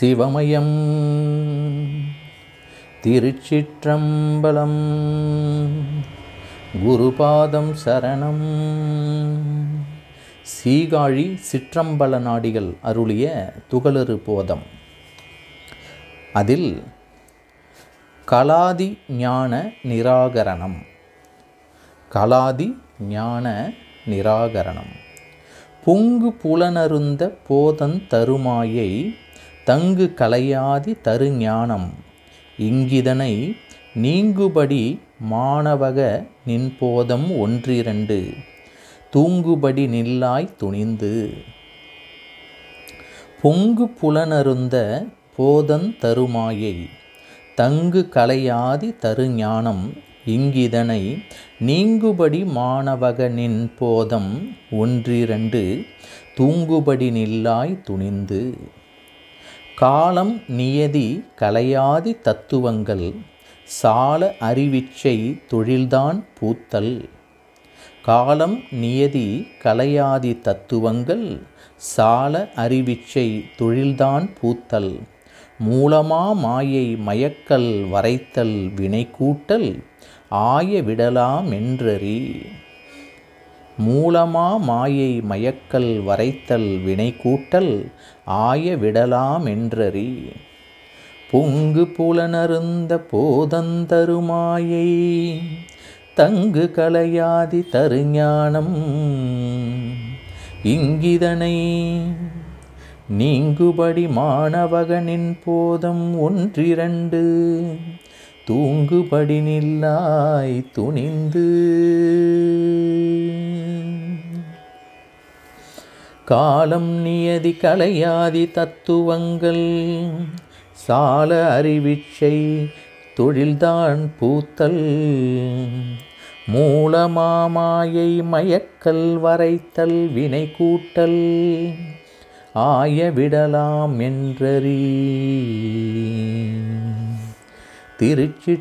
சிவமயம். திருச்சிற்றம்பலம். குருபாதம் சரணம். சீகாழி சிற்றம்பல நாடிகள் அருளிய துகளறு போதம். அதில் கலாதி ஞான நிராகரணம். கலாதி ஞான நிராகரணம். பொங்கு புலனருந்த போதன் தருமாயை தங்கு கலையாதி தருஞானம். இங்கிதனை நீங்குபடி மாணவக நின்போதம் ஒன்றிரண்டு. தூங்குபடி நில்லாய் துணிந்து. பொங்கு புலனருந்த போதன் தருமாயை. தங்கு கலையாதி தருஞானம். இங்கிதனை நீங்குபடி மாணவகனின் போதம் ஒன்றிரண்டு. தூங்குபடி நில்லாய் துணிந்து. காலம் நியதி கலையாதி தத்துவங்கள் சால அறிவிச்சை தொழில்தான் பூத்தல். காலம் நியதி கலையாதி தத்துவங்கள் சால அறிவிச்சை தொழில்தான் பூத்தல். மூலமா மாயை மயக்கல் வரைத்தல் வினை கூட்டல் ஆய விடலாமென்றறி. மூலமா மாயை மயக்கல் வரைத்தல் வினை கூட்டல் ஆய விடலாமென்றறி பொங்கு புலனருந்த போதந்தருமாயை தங்கு கலையாதி தருஞானம். இங்கிதனை நீங்குபடி மாணவகனின் போதம் ஒன்றிரண்டு தூங்குபடி நில்லாய் துணிந்து. காலம் நியதி கலையாதி தத்துவங்கள் சால அறிவிச்சை தொழில்தான் பூத்தல். மூலமாமாயை மயக்கல் வரைத்தல் வினை கூட்டல். ஆய விடலாம் என்றறி. திருச்சிற்றம்பலம்